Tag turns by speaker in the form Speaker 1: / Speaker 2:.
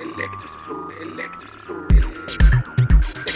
Speaker 1: Electro, electro, electro.